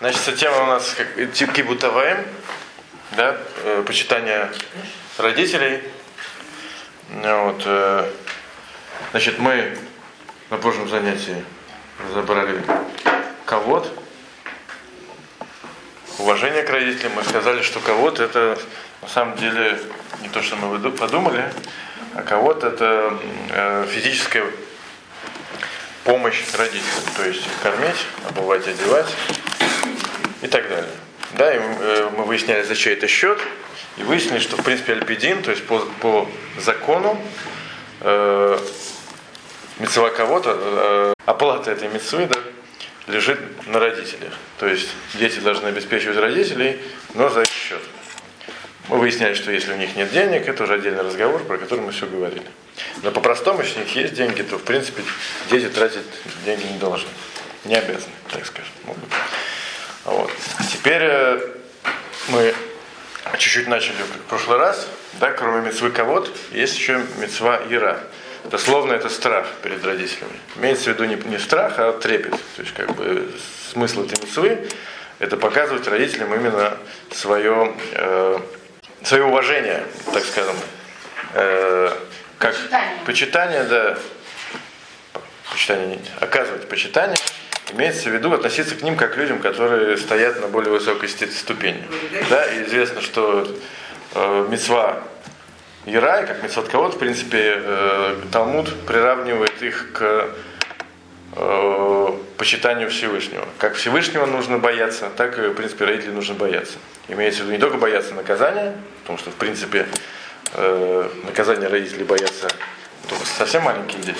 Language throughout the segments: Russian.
Значит, тема у нас кибутаваем, да, э, почитание родителей. Вот, э, значит, мы на прошлом занятии разобрали кого-то, уважение к родителям. Мы сказали, что кого-то это на самом деле не то, что мы подумали, а кого-то это э, физическая помощь родителям, то есть кормить, обувать, одевать и так далее. Да, и э, мы выясняли, за чей это счет, и выяснили, что в принципе альпидин, то есть по, по закону э, мецва кого-то, э, оплата этой мецвы да, лежит на родителях. То есть дети должны обеспечивать родителей, но за их счет. Мы выясняли, что если у них нет денег, это уже отдельный разговор, про который мы все говорили. Но по-простому, если у них есть деньги, то в принципе дети тратить деньги не должны. Не обязаны, так скажем. Могут. Вот. Теперь э, мы чуть-чуть начали в прошлый раз, да, кроме мецвы ковод, есть еще мецва ира. Дословно это страх перед родителями. Имеется в виду не, не страх, а трепет. То есть как бы смысл этой мецвы это показывать родителям именно свое, э, свое уважение, так скажем, э, как почитание, почитание да, почитание, оказывать почитание Имеется в виду относиться к ним как к людям, которые стоят на более высокой ступени. Да, и известно, что э, мецва Ирай, как мецват кого в принципе, э, Талмуд приравнивает их к э, почитанию Всевышнего. Как Всевышнего нужно бояться, так и, в принципе, родителей нужно бояться. Имеется в виду не только бояться наказания, потому что, в принципе, э, наказания родителей боятся только совсем маленькие дети,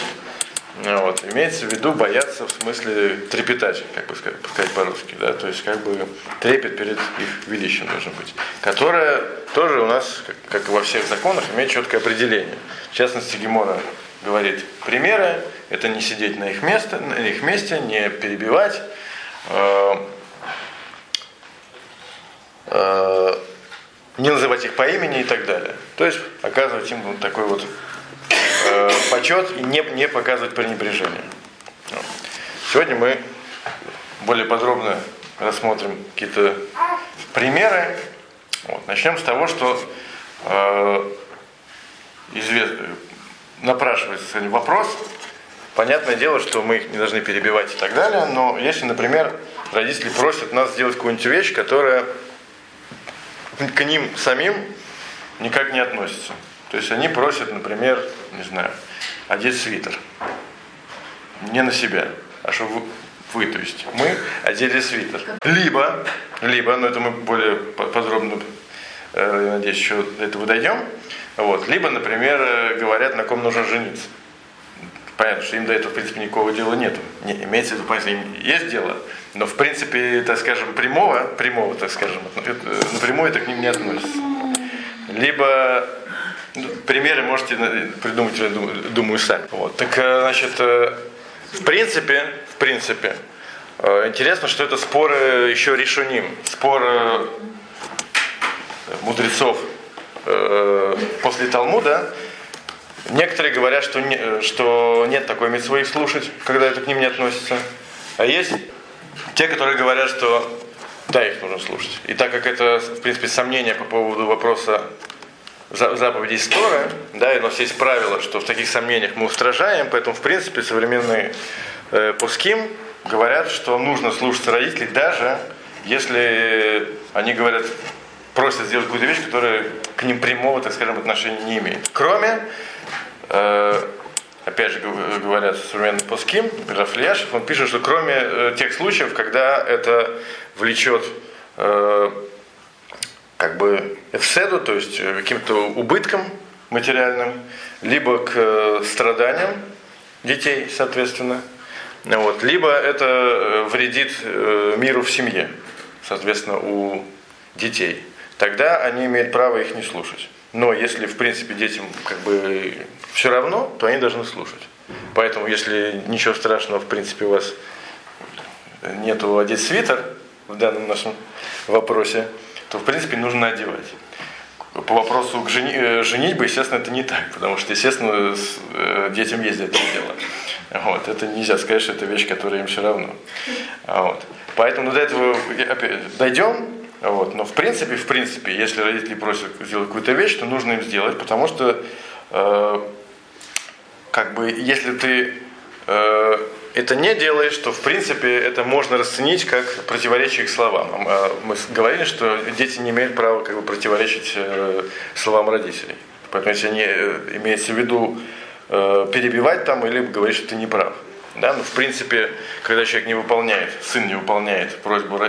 вот. Имеется в виду бояться в смысле трепетать, как бы сказать, по-русски, да, то есть как бы трепет перед их величием должен быть, которое тоже у нас, как, как и во всех законах, имеет четкое определение. В частности, Гемора говорит, примеры – это не сидеть на их, месте, на их месте, не перебивать, э, э, не называть их по имени и так далее. То есть оказывать им вот такой вот э, почет и не, не показывать пренебрежение. Сегодня мы более подробно рассмотрим какие-то примеры. Вот. Начнем с того, что э, извест... напрашивается вопрос. Понятное дело, что мы их не должны перебивать и так далее, но если, например, родители просят нас сделать какую-нибудь вещь, которая к ним самим никак не относится. То есть они просят, например, не знаю, одеть свитер. Не на себя, а что вы, то есть мы одели свитер. Либо, либо, но это мы более подробно, э, надеюсь, еще до этого дойдем. Вот. Либо, например, э, говорят, на ком нужно жениться. Понятно, что им до этого, в принципе, никакого дела нет. Не, имеется в виду, понятно, им есть дело, но, в принципе, так скажем, прямого, прямого, так скажем, напрямую это к ним не относится. Либо примеры можете придумать, думаю, сами. Вот. Так, э, значит, э, в принципе, в принципе, э, интересно, что это споры еще решуним, спор мудрецов после Талмуда. Некоторые говорят, что, не, что нет такой митцвы их слушать, когда это к ним не относится. А есть те, которые говорят, что да, их нужно слушать. И так как это, в принципе, сомнение по поводу вопроса заповедей Торы, да, и у нас есть правило, что в таких сомнениях мы устражаем, поэтому, в принципе, современные э, пуским говорят, что нужно слушаться родителей, даже если они говорят, просят сделать какую-то вещь, которая к ним прямого, так скажем, отношения не имеет. Кроме, э, опять же говорят современный пуским, Рафлияшев, он пишет, что кроме э, тех случаев, когда это влечет э, как бы эфседу, то есть э, каким-то убытком материальным, либо к э, страданиям детей, соответственно, вот, либо это э, вредит миру в семье, соответственно, у детей. Тогда они имеют право их не слушать. Но если, в принципе, детям как бы все равно, то они должны слушать. Поэтому, если ничего страшного, в принципе, у вас нету одеть свитер в данном нашем вопросе, то в принципе нужно одевать. По вопросу к жени, э, женитьбы, естественно, это не так, потому что, естественно, с, э, детям есть это дело. Вот, это нельзя сказать, что это вещь, которая им все равно. Вот. Поэтому до этого опять, дойдем, вот, но в принципе, в принципе, если родители просят сделать какую-то вещь, то нужно им сделать, потому что э, как бы если ты э, это не делаешь, то в принципе это можно расценить как противоречие к словам. А мы говорили, что дети не имеют права как бы противоречить э, словам родителей. Поэтому если не э, имеется в виду э, перебивать там или говорить, что ты не прав. Да? Ну, в принципе, когда человек не выполняет, сын не выполняет просьбу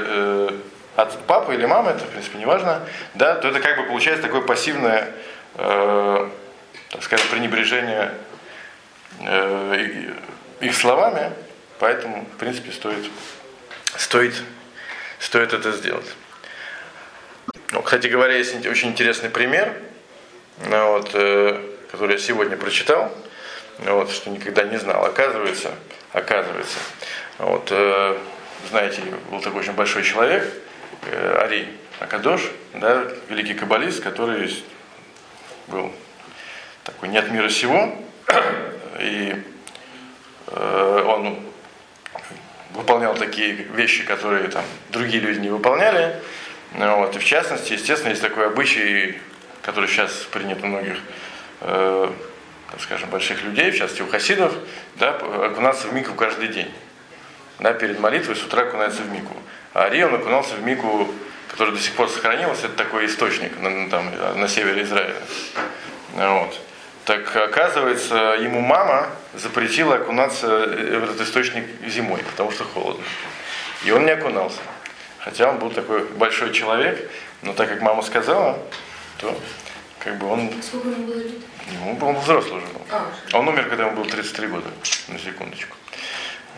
от папы или мамы, это в принципе не важно, да, то это как бы получается такое пассивное, так скажем, пренебрежение их словами, поэтому, в принципе, стоит, стоит, стоит это сделать. Ну, кстати говоря, есть очень интересный пример, ну, вот, э, который я сегодня прочитал, вот, что никогда не знал. Оказывается, оказывается, вот, э, знаете, был такой очень большой человек, э, Ари Акадош, да, великий каббалист, который был такой не от мира сего, и э, он выполнял такие вещи, которые там другие люди не выполняли. Ну, вот, и в частности, естественно, есть такой обычай, который сейчас принят у многих э, скажем, больших людей, в частности у хасидов, да, окунаться в мику каждый день. Да, перед молитвой с утра окунается в мику. А Ари, он окунался в мику, который до сих пор сохранился, это такой источник на, там, на севере Израиля. Вот. Так оказывается, ему мама запретила окунаться в этот источник зимой, потому что холодно. И он не окунался. Хотя он был такой большой человек, но так как мама сказала, то как бы он... Сколько ему было лет? Ему был взрослый уже был. А, он умер, когда ему было 33 года, на секундочку.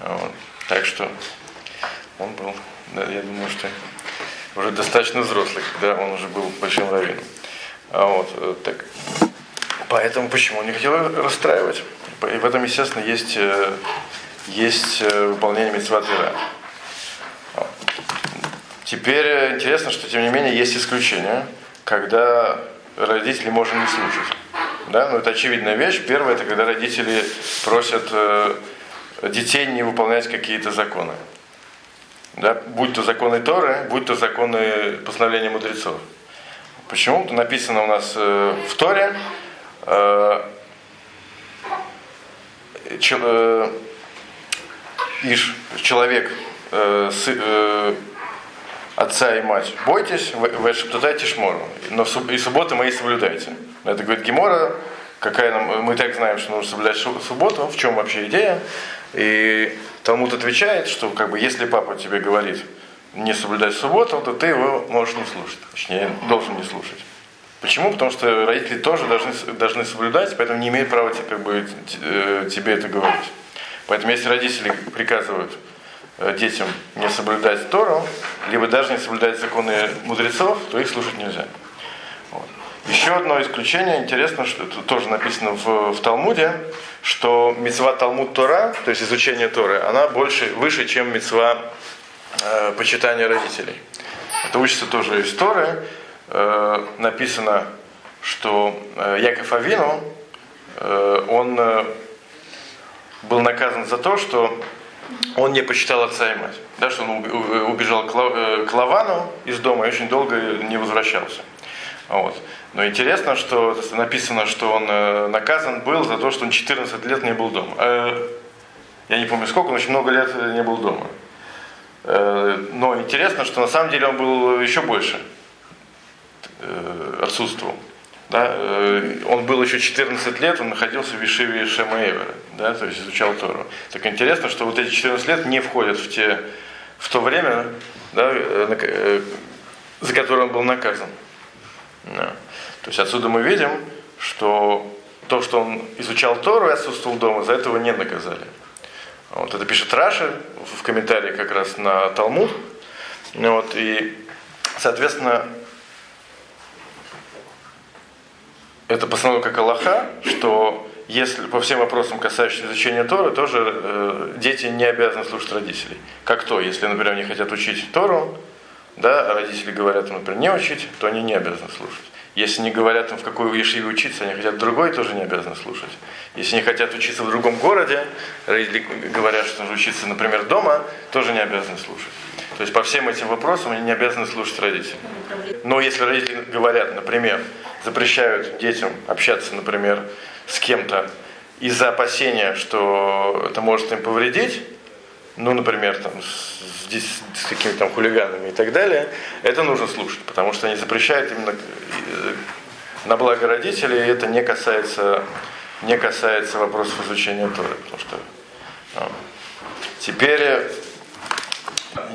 Вот. Так что он был, да, я думаю, что уже достаточно взрослый, когда он уже был большим раввином. А вот, э, так. Поэтому почему он не хотел расстраивать? И в этом, естественно, есть, э, есть э, выполнение митцватыра. Теперь интересно, что тем не менее есть исключения, когда родители можно не слушать. Да? Ну, это очевидная вещь. Первое, это когда родители просят э, детей не выполнять какие-то законы. Да? Будь то законы Торы, будь то законы постановления мудрецов. Почему? Написано у нас э, в Торе, э, э, Иш, человек э, э, отца и мать, бойтесь, вы шептутайте шмору, но и субботы мои соблюдайте. Это говорит Гемора, какая нам, мы так знаем, что нужно соблюдать субботу, в чем вообще идея. И Талмуд отвечает, что как бы если папа тебе говорит не соблюдать субботу, то ты его можешь не слушать. Точнее, должен не слушать. Почему? Потому что родители тоже должны, должны соблюдать, поэтому не имеют права как бы, э, тебе это говорить. Поэтому если родители приказывают Э, детям не соблюдать Тору, либо даже не соблюдать законы мудрецов, то их слушать нельзя. Вот. Еще одно исключение, интересно, что это тоже написано в, в Талмуде, что мецва Талмуд Тора, то есть изучение Торы, она больше, выше, чем мецва э, почитания родителей. Это учится тоже из Торы. Э, написано, что э, Яков Авину, э, он был наказан за то, что он не почитал отца и мать. Да, что он убежал к Лавану из дома и очень долго не возвращался. Вот. Но интересно, что написано, что он наказан был за то, что он 14 лет не был дома. Я не помню сколько, но очень много лет не был дома. Но интересно, что на самом деле он был еще больше отсутствовал. Да, э, он был еще 14 лет, он находился в Вишиве Шема Эвера, да, то есть изучал Тору. Так интересно, что вот эти 14 лет не входят в, те, в то время, да, э, э, за которое он был наказан. Да. То есть отсюда мы видим, что то, что он изучал Тору и отсутствовал дома, за этого не наказали. Вот это пишет Раши в комментарии как раз на Талмуд. Вот, и, соответственно, это постановка Аллаха, что если по всем вопросам, касающимся изучения Торы, тоже э, дети не обязаны слушать родителей. Как то, если, например, они хотят учить Тору, да, а родители говорят им, например, не учить, то они не обязаны слушать. Если не говорят им, в какой ешиве учиться, они хотят другой, тоже не обязаны слушать. Если они хотят учиться в другом городе, родители говорят, что нужно учиться, например, дома, тоже не обязаны слушать. То есть по всем этим вопросам они не обязаны слушать родителей. Но если родители говорят, например, запрещают детям общаться, например, с кем-то из-за опасения, что это может им повредить, ну, например, там, с, с, с какими-то там хулиганами и так далее, это нужно слушать, потому что они запрещают именно э, на благо родителей, и это не касается, не касается вопросов изучения Торы, потому что ну, теперь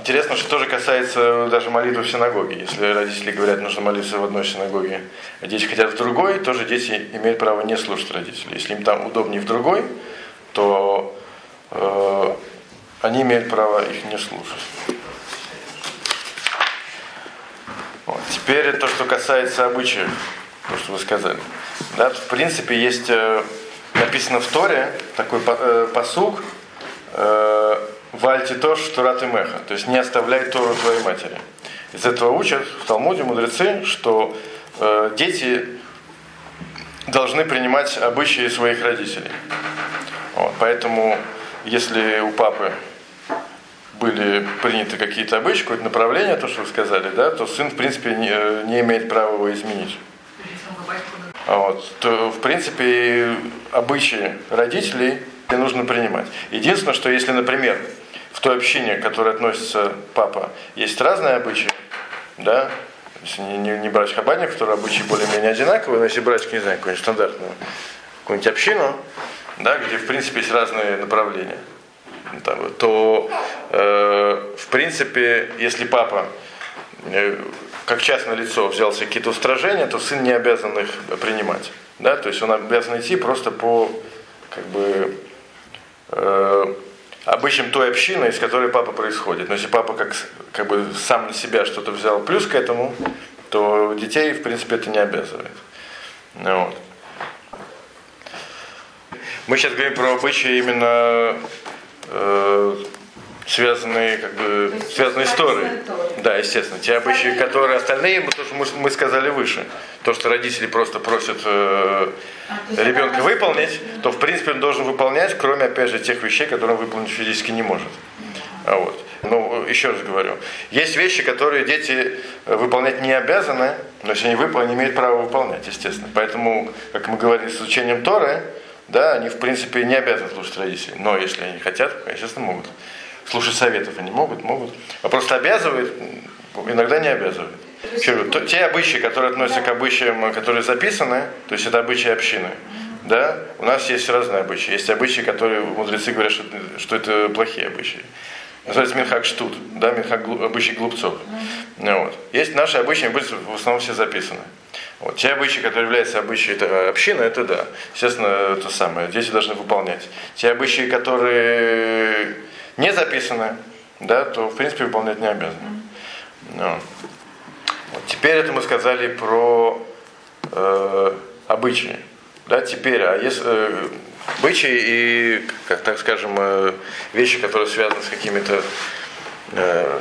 Интересно, что тоже касается даже молитвы в синагоге. Если родители говорят, нужно молиться в одной синагоге, а дети хотят в другой, тоже дети имеют право не слушать родителей. Если им там удобнее в другой, то э, они имеют право их не слушать. Вот. Теперь то, что касается обычаев, то, что вы сказали. Да, в принципе, есть э, написано в Торе такой э, посук, э, Вальти тоже Турат и Меха, то есть не оставляй Тору твоей матери. Из этого учат в Талмуде мудрецы, что э, дети должны принимать обычаи своих родителей. Вот, поэтому, если у папы были приняты какие-то обычаи, какое-то направление, то, что вы сказали, да, то сын, в принципе, не, не имеет права его изменить. Вот, то, в принципе, обычаи родителей нужно принимать. Единственное, что если, например, в той общине, к которой относится папа, есть разные обычаи, да, если не, не, не брать хабадник, который обычаи более-менее одинаковые, но если брать, не знаю, какую-нибудь стандартную какую-нибудь общину, да, где в принципе есть разные направления, то э, в принципе, если папа э, как частное лицо взялся какие-то устражения, то сын не обязан их принимать. Да? То есть он обязан идти просто по как бы, э, обычным той общины, из которой папа происходит. Но если папа как, как бы сам на себя что-то взял плюс к этому, то детей, в принципе, это не обязывает. Ну, вот. Мы сейчас говорим про обычаи именно э, связанные, как бы, связанные истории. Да, естественно. Те обычаи, которые остальные, то, что мы, мы сказали выше. То, что родители просто просят э, а, ребенка выполнить, то в принципе он должен выполнять, кроме, опять же, тех вещей, которые он выполнить физически не может. А вот. Ну, еще раз говорю, есть вещи, которые дети э, выполнять не обязаны, но если они выполнят, они имеют право выполнять, естественно. Поэтому, как мы говорили, с изучением Торы, да, они в принципе не обязаны слушать родителей. Но если они хотят, естественно, могут. Слушать советов они могут, могут. А просто обязывает, иногда не обязывает. То, те обычаи, которые относятся к обычаям, которые записаны, то есть это обычаи общины, да, у нас есть разные обычаи. Есть обычаи, которые мудрецы говорят, что, что это плохие обычаи. Называется Минхак Штут, да, Минхак обычаи глупцов. Вот. Есть наши обычаи, в основном все записаны. Вот. Те обычаи, которые являются обычаи общины, это да. Естественно, то самое. Дети должны выполнять. Те обычаи, которые не записаны, да, то в принципе выполнять не обязаны. Ну. Вот. Теперь это мы сказали про э, обычаи. Да, теперь, а если э, обычаи и, как так скажем, э, вещи, которые связаны с какими-то э,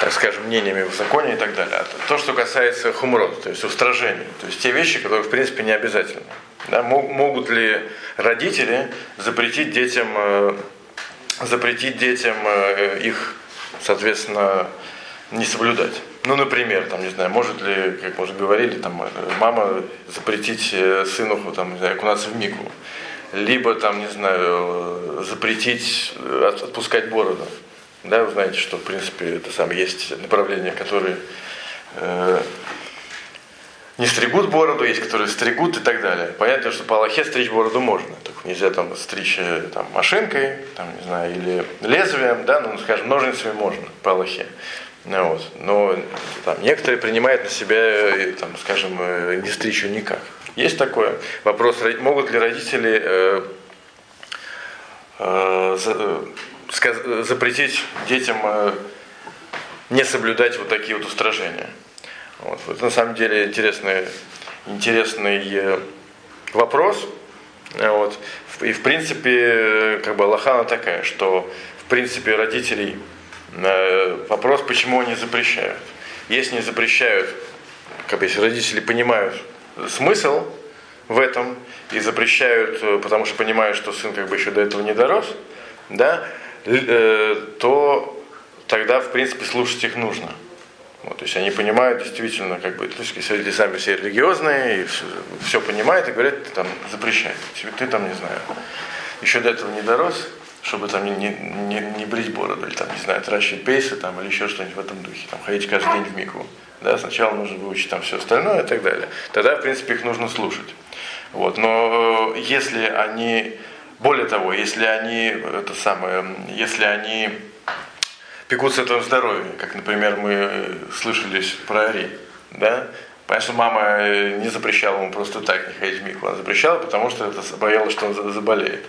так скажем, мнениями в законе и так далее. А то, что касается хумрот, то есть устражений, то есть те вещи, которые в принципе не обязательны. Да, могут ли родители запретить детям, э, запретить детям э, их, соответственно, не соблюдать? Ну, например, там, не знаю, может ли, как мы уже говорили, там, э, мама запретить сыну там, не знаю, окунаться в мику, либо, там, не знаю, запретить отпускать бороду. Да, вы знаете, что в принципе это самое есть направления, которые э, не стригут бороду, есть, которые стригут и так далее. Понятно, что по Аллахе стричь бороду можно. Только нельзя там стричь э, там, машинкой, там, не знаю, или лезвием, да, ну, скажем, ножницами можно по Аллахе. Ну, вот. Но там, некоторые принимают на себя, э, там, скажем, э, не стричь никак. Есть такое. Вопрос, могут ли родители э, э, запретить детям э, не соблюдать вот такие вот устражения. Вот. Это на самом деле интересный, интересный э, вопрос. Вот. И в принципе, как бы Аллахана такая, что в принципе родителей э, вопрос, почему они запрещают. Если не запрещают, как бы если родители понимают смысл в этом и запрещают, потому что понимают, что сын как бы еще до этого не дорос, да, Э, то тогда, в принципе, слушать их нужно. Вот, то есть они понимают действительно, как бы, то есть, люди сами все религиозные, и все, все понимают и говорят, ты там запрещай, ты там, не знаю, еще до этого не дорос, чтобы там не, не, не брить бороду, или там, не знаю, тращить пейсы там, или еще что-нибудь в этом духе, там, ходить каждый день в мику. Да, сначала нужно выучить там все остальное и так далее. Тогда, в принципе, их нужно слушать. Вот. Но э, если они, более того, если они, это самое, если они пекутся этого здоровья, как, например, мы слышали про Ари, да, Понятно, что мама э, не запрещала ему просто так не ходить в микву, она запрещала, потому что это боялась, что он заболеет.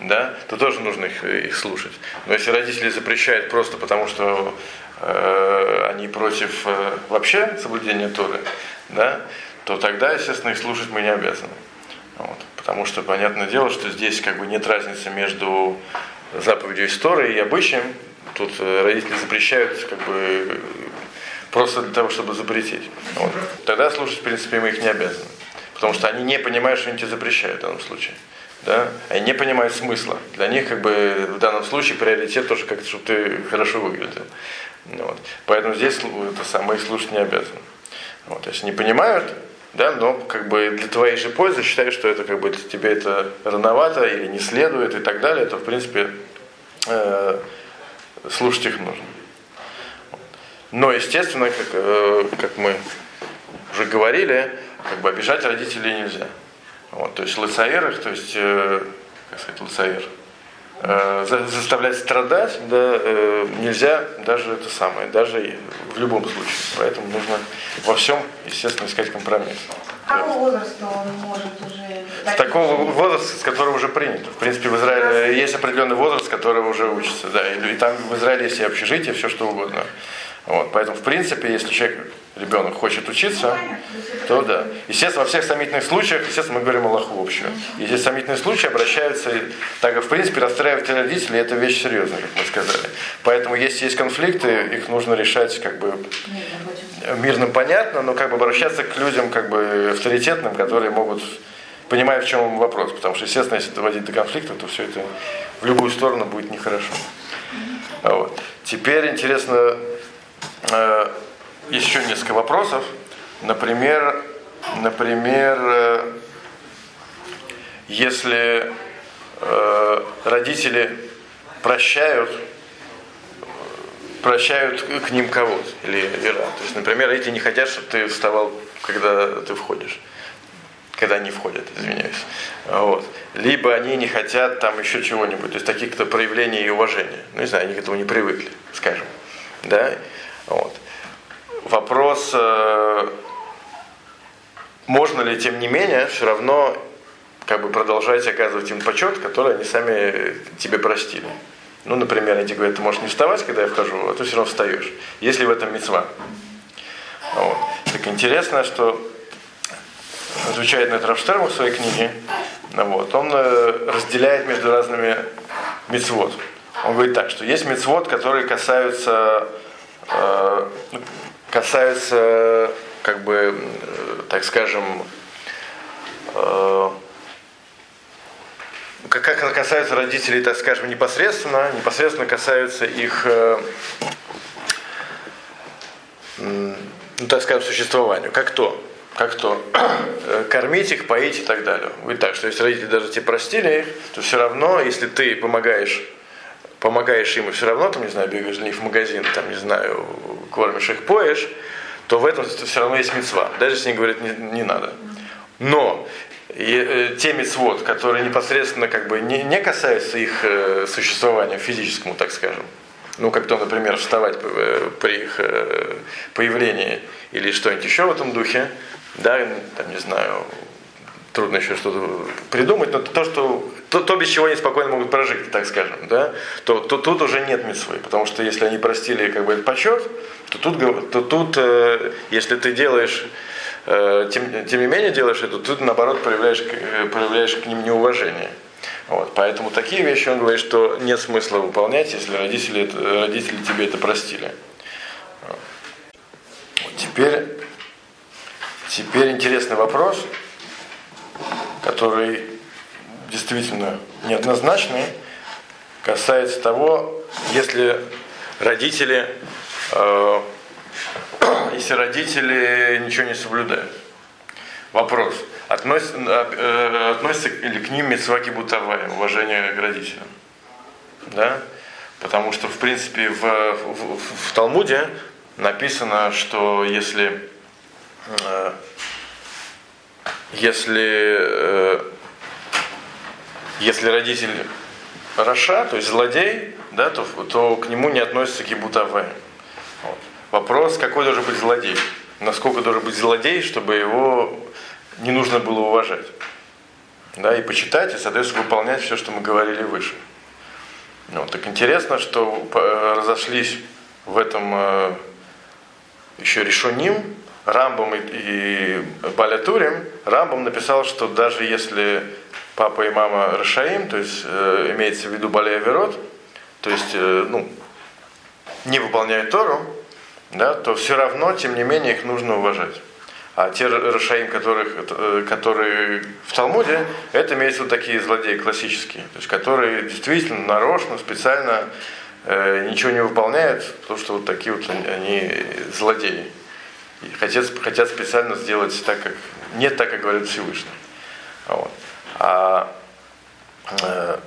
Да, то тоже нужно их, э, их слушать. Но если родители запрещают просто потому, что э, они против э, вообще соблюдения Торы, да, то тогда, естественно, их слушать мы не обязаны. Вот. Потому что, понятное дело, что здесь как бы нет разницы между заповедью истории и обычаем. Тут э, родители запрещают как бы просто для того, чтобы запретить. Вот. Тогда слушать, в принципе, мы их не обязаны. Потому что они не понимают, что они тебе запрещают в данном случае. Да? Они не понимают смысла. Для них, как бы, в данном случае приоритет тоже как-то, чтобы ты хорошо выглядел. Вот. Поэтому здесь это самое слушать не обязаны. Вот. Если не понимают, да, но как бы для твоей же пользы считаешь, что это как бы тебе это рановато или не следует и так далее, то в принципе э, слушать их нужно. Но, естественно, как, э, как мы уже говорили, как бы обижать родителей нельзя. Вот, то есть лыцаер их, то есть, э, как сказать, лыцаер, э, заставлять страдать, да, э, нельзя даже это самое, даже в любом случае. Поэтому нужно во всем, естественно, искать компромисс. Какого возраста он может уже... С такого возраста, с которого уже принято. В принципе, в Израиле есть определенный возраст, с которого уже учится. Да, и, и там в Израиле есть и общежитие, все что угодно. Вот, поэтому, в принципе, если человек, ребенок хочет учиться, то да. Естественно, во всех сомнительных случаях, естественно, мы говорим Аллаху общую. И здесь сомнительные случаи обращаются, так как, в принципе, расстраивать родителей, это вещь серьезная, как мы сказали. Поэтому, если есть конфликты, их нужно решать как бы мирным, понятно, но как бы обращаться к людям как бы авторитетным, которые могут понимать, в чем вопрос. Потому что, естественно, если доводить до конфликта, то все это в любую сторону будет нехорошо. Вот. Теперь интересно еще несколько вопросов. Например, например, э, если э, родители прощают, прощают к ним кого-то или Ира. То есть, например, эти не хотят, чтобы ты вставал, когда ты входишь когда они входят, извиняюсь. Вот. Либо они не хотят там еще чего-нибудь, то есть таких то проявления и уважения. Ну, не знаю, они к этому не привыкли, скажем. Да? Вот. Вопрос, э, можно ли, тем не менее, все равно как бы продолжать оказывать им почет, который они сами тебе простили. Ну, например, они тебе говорят, ты можешь не вставать, когда я вхожу, а ты все равно встаешь. Если в этом мецва. Вот. Так интересно, что отвечает на это в своей книге, вот, он э, разделяет между разными мецвод. Он говорит так, что есть мецвод, которые касаются Э, касается, как бы, э, так скажем, э, как касаются родителей, так скажем, непосредственно, непосредственно касаются их, ну, так скажем, существованию. Как то? Как то? Кормить их, поить и так далее. И так, что если родители даже тебе простили их, то все равно, если ты помогаешь помогаешь им и все равно, там, не знаю, бегаешь для них в магазин, там, не знаю, кормишь их, поешь, то в этом все равно есть мецва. Даже если они говорят, не, не надо. Но и, э, те мецвод, которые непосредственно как бы не, не касаются их э, существования физическому, так скажем, ну, как то, например, вставать э, при их э, появлении или что-нибудь еще в этом духе, да, там, не знаю, трудно еще что-то придумать, но то, что то, то, без чего они спокойно могут прожить, так скажем, да, то, то тут уже нет митцвы, потому что если они простили как бы этот почет, то тут, то тут э, если ты делаешь, э, тем, тем не менее делаешь это, то ты наоборот проявляешь, э, проявляешь к ним неуважение. Вот, поэтому такие вещи он говорит, что нет смысла выполнять, если родители, родители тебе это простили. Вот, теперь, теперь интересный вопрос который действительно неоднозначный, касается того, если родители, э, если родители ничего не соблюдают. Вопрос. Относ, э, относится ли к ним митцва кибутовая, уважение к родителям? Да? Потому что, в принципе, в, в, в Талмуде написано, что если, э, если, э, если родитель Раша, то есть злодей, да, то, то к нему не относится кибутаве. Вот. Вопрос, какой должен быть злодей? Насколько должен быть злодей, чтобы его не нужно было уважать. Да, и почитать, и, соответственно, выполнять все, что мы говорили выше. Ну, так интересно, что разошлись в этом э, еще решоним, Рамбом и, и Балятурим. Рамбом написал, что даже если папа и мама Рашаим, то есть э, имеется в виду Балея Верот, то есть э, ну, не выполняют Тору, да, то все равно, тем не менее, их нужно уважать. А те Рашаим, которых, э, которые в Талмуде, это имеются вот такие злодеи классические, то есть которые действительно нарочно, специально э, ничего не выполняют, потому что вот такие вот они злодеи. И хотят, хотят специально сделать так, как не так, как говорит Всевышний. Вот. А э,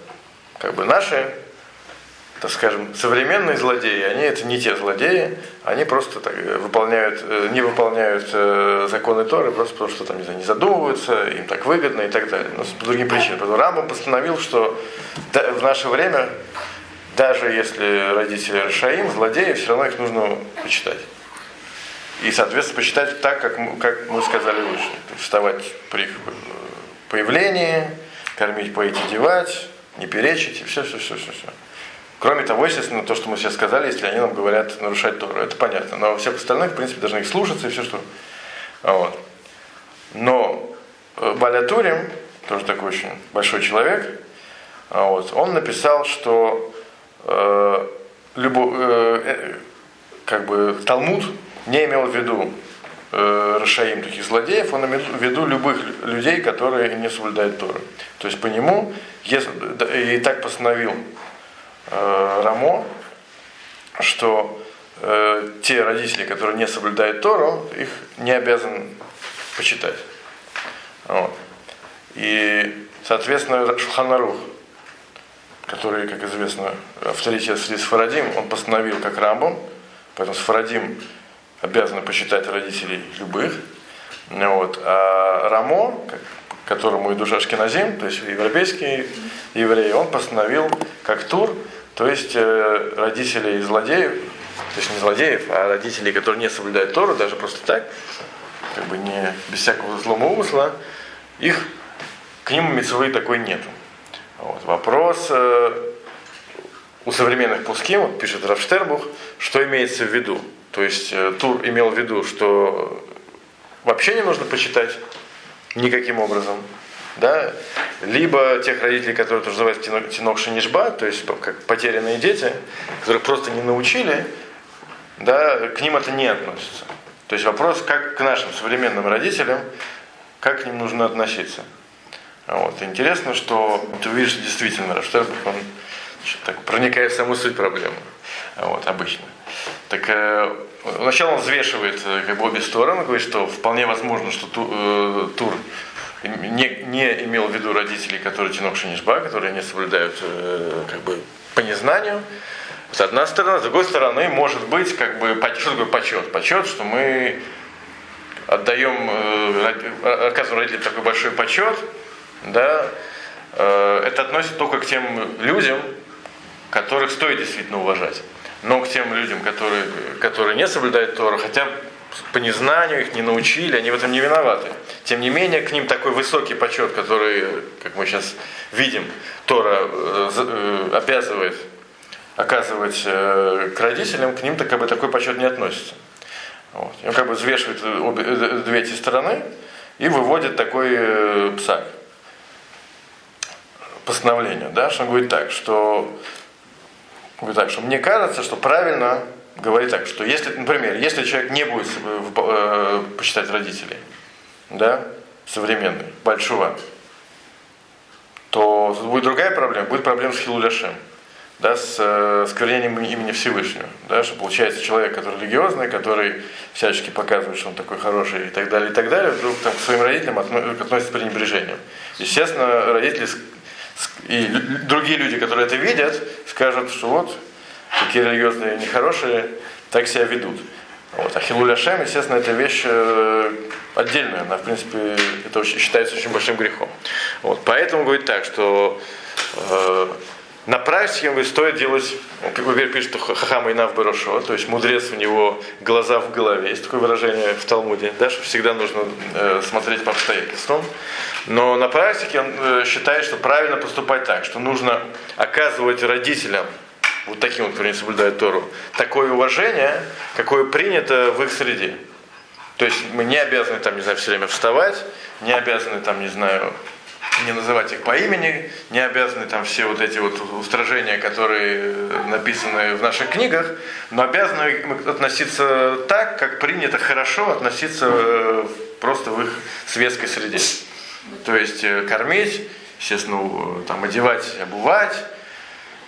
как бы наши так скажем, современные злодеи, они это не те злодеи, они просто так, э, выполняют, э, не выполняют э, законы Торы, просто потому что там не, знаю, не задумываются, им так выгодно и так далее. Но ну, по другим причинам. Поэтому Рамбам постановил, что в наше время, даже если родители Рашаим, злодеи, все равно их нужно почитать. И, соответственно, посчитать так, как мы, как мы сказали выше. Вставать при их появлении, кормить, поить, одевать, не перечить, и все, все, все, все, все. Кроме того, естественно, то, что мы сейчас сказали, если они нам говорят нарушать Тору, это понятно. Но всех остальных, в принципе, должны их слушаться и все, что... Вот. Но э, Балятурим, тоже такой очень большой человек, вот, он написал, что э, любо, э, э, как бы Талмуд не имел в виду э, Рашаим таких злодеев, он имел в виду любых людей, которые не соблюдают Тору. То есть по нему, если, и так постановил Э, Рамо, что э, те родители, которые не соблюдают Тору, их не обязан почитать. Вот. И, соответственно, Шуханарух, который, как известно, авторитет среди Сфарадим, он постановил как Рамбом, поэтому Сфарадим обязаны почитать родителей любых. Вот. А Рамо, которому и душа Шкиназим, то есть европейский еврей, он постановил как Тур, то есть э, родители злодеев, то есть не злодеев, а родителей, которые не соблюдают Тору, даже просто так, как бы не без всякого злого умысла, их к ним мецвы такой нет. Вот. Вопрос э, у современных пуским, вот пишет Рафштербух, что имеется в виду. То есть э, Тур имел в виду, что вообще не нужно почитать никаким образом да, либо тех родителей, которые тоже называются тинок шинишба, то есть как потерянные дети, которых просто не научили, да, к ним это не относится. То есть вопрос, как к нашим современным родителям, как к ним нужно относиться. Вот. Интересно, что ты видишь действительно, Рафштербах, он так, проникает в саму суть проблемы. Вот, обычно. Так э, сначала он взвешивает э, как бы обе стороны, говорит, что вполне возможно, что ту, э, тур не, не имел в виду родителей, которые тинок шинишба, которые не соблюдают э, как бы по незнанию. С одной стороны, с другой стороны, может быть, как бы, что такое почет? Почет, что мы отдаем, э, оказываем родителям такой большой почет, да, э, это относится только к тем людям, которых стоит действительно уважать. Но к тем людям, которые, которые не соблюдают Тору, хотя по незнанию их не научили, они в этом не виноваты. Тем не менее, к ним такой высокий почет, который, как мы сейчас видим, Тора э, э, обязывает оказывать э, к родителям, к ним так, как бы, такой почет не относится. Вот. Он как бы взвешивает обе, две эти стороны и выводит такой псак. Постановление, да, что он говорит так, что, говорит так, что мне кажется, что правильно говорит так, что если, например, если человек не будет э, почитать родителей, да, современный, большого, то будет другая проблема, будет проблема с Хилуляшем. да, с э, сквернением имени Всевышнего. Да, что получается человек, который религиозный, который всячески показывает, что он такой хороший и так далее, и так далее, вдруг там, к своим родителям относится с пренебрежением. Естественно, родители и другие люди, которые это видят, скажут, что вот, такие религиозные нехорошие, так себя ведут. Вот. А Хилуля Шем, естественно, это вещь э, отдельная. Она, в принципе, это считается очень большим грехом. Вот. Поэтому говорит так, что э, на практике говорит, стоит делать, он пишет, что хахама и навбарошо, то есть мудрец у него глаза в голове, есть такое выражение в Талмуде, да, что всегда нужно э, смотреть по обстоятельствам. Но на практике он э, считает, что правильно поступать так, что нужно оказывать родителям вот таким вот, кто не соблюдает Тору, такое уважение, какое принято в их среде. То есть мы не обязаны там, не знаю, все время вставать, не обязаны там, не знаю, не называть их по имени, не обязаны там все вот эти вот устражения, которые написаны в наших книгах, но обязаны относиться так, как принято хорошо относиться э, просто в их светской среде. То есть э, кормить, естественно, там одевать, обувать,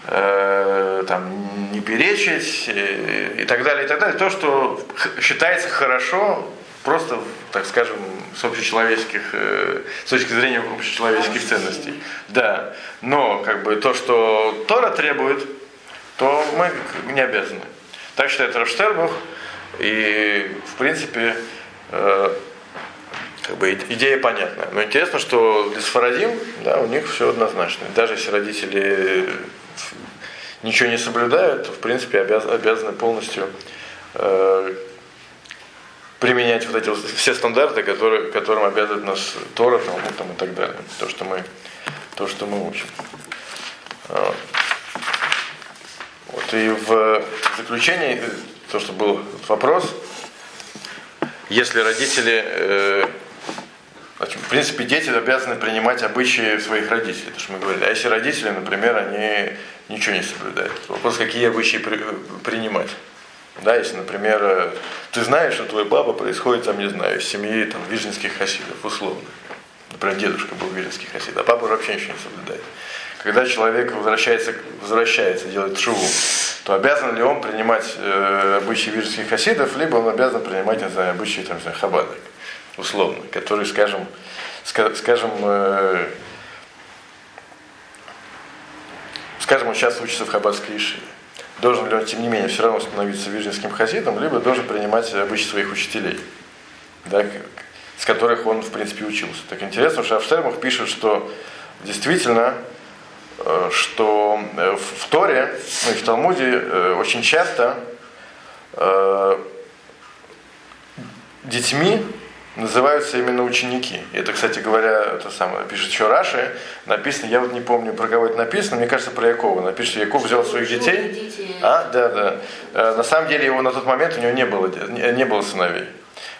Э, там, не перечить э, и так далее, и так далее. То, что считается хорошо, просто, так скажем, с общечеловеческих, э, с точки зрения общечеловеческих ценностей. Да, но как бы то, что Тора требует, то мы не обязаны. Так считает Рафштербух, и в принципе как бы идея понятная. Но интересно, что для Сфарадим, да, у них все однозначно. Даже если родители ничего не соблюдают, то в принципе обязаны полностью э, применять вот эти все стандарты, которые, которым обязывает нас Тора, там, и так далее. То, что мы, то, что мы учим. Вот. вот и в заключении, то, что был вопрос, если родители э, в принципе, дети обязаны принимать обычаи своих родителей, то, что мы говорили. А если родители, например, они ничего не соблюдают, вопрос, какие обычаи при, принимать. Да, если, например, ты знаешь, что твой папа происходит, там, не знаю, из семьи там, виженских хасидов, условно. Например, дедушка был виженский хасид, а папа вообще ничего не соблюдает. Когда человек возвращается, возвращается делает шуву, то обязан ли он принимать э, обычаи виженских хасидов, либо он обязан принимать, не знаю, обычаи там, не знаю, хабадок условно, который, скажем, скажем, э, скажем, он сейчас учится в Хабадской Ишиве. Должен ли он, тем не менее, все равно становиться виржинским хасидом, либо должен принимать обычаи своих учителей, да, с которых он, в принципе, учился. Так интересно, что Авштермах пишет, что действительно, э, что э, в Торе, ну и в Талмуде очень часто детьми называются именно ученики. И это, кстати говоря, это самое, пишет еще Раши, написано, я вот не помню, про кого это написано, мне кажется, про Якова. Напишет, Яков взял своих детей. А, да, да. Э, на самом деле его на тот момент у него не было, не было сыновей.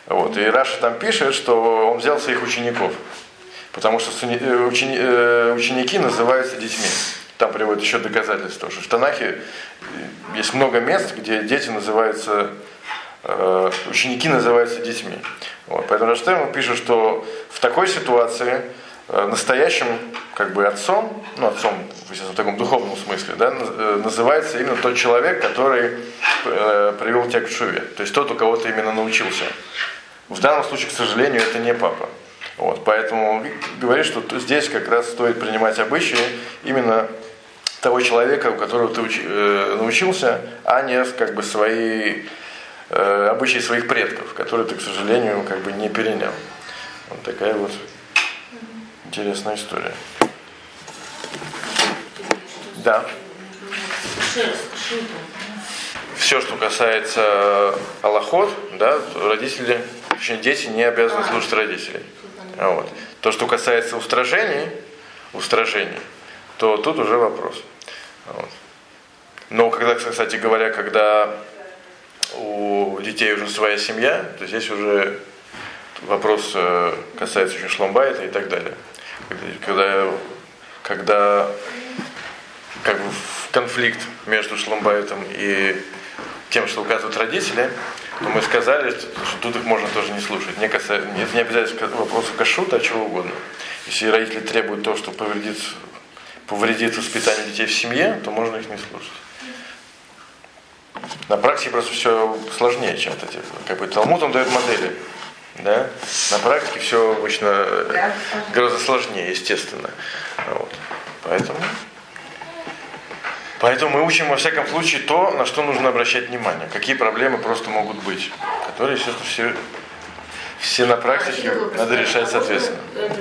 Вот. И Раша там пишет, что он взял своих учеников. Потому что э, учени, э, ученики называются детьми. Там приводят еще доказательства, что в Танахе есть много мест, где дети называются ученики называются детьми. Вот. Поэтому Раштем пишет, что в такой ситуации э, настоящим как бы отцом, ну отцом в таком духовном смысле, да, э, называется именно тот человек, который привел тебя к шуве. То есть тот, у кого ты именно научился. В данном случае, к сожалению, это не папа. Вот, поэтому говорит, что здесь как раз стоит принимать обычаи именно того человека, у которого ты уч, э, научился, а не как бы свои э, обычаи своих предков, которые ты, к сожалению, как бы не перенял. Вот такая вот интересная история. Да. Все, что касается Аллахот, да, родители, точнее, дети не обязаны слушать родителей. Вот. То, что касается устражений, устражений, то тут уже вопрос. Вот. Но когда, кстати говоря, когда у детей уже своя семья, то здесь уже вопрос э, касается еще шломбайта и так далее. Когда, когда как бы конфликт между шломбайтом и тем, что указывают родители, то мы сказали, что тут их можно тоже не слушать. Не, касается, это не обязательно вопросов кашута, а чего угодно. Если родители требуют то, что повредит повредит воспитание детей в семье, то можно их не слушать. На практике просто все сложнее, чем эти. Как бы Талмуд он дает модели. Да? На практике все обычно э, гораздо сложнее, естественно. Вот. Поэтому, поэтому мы учим во всяком случае то, на что нужно обращать внимание. Какие проблемы просто могут быть, которые, естественно, все, все на практике надо решать соответственно.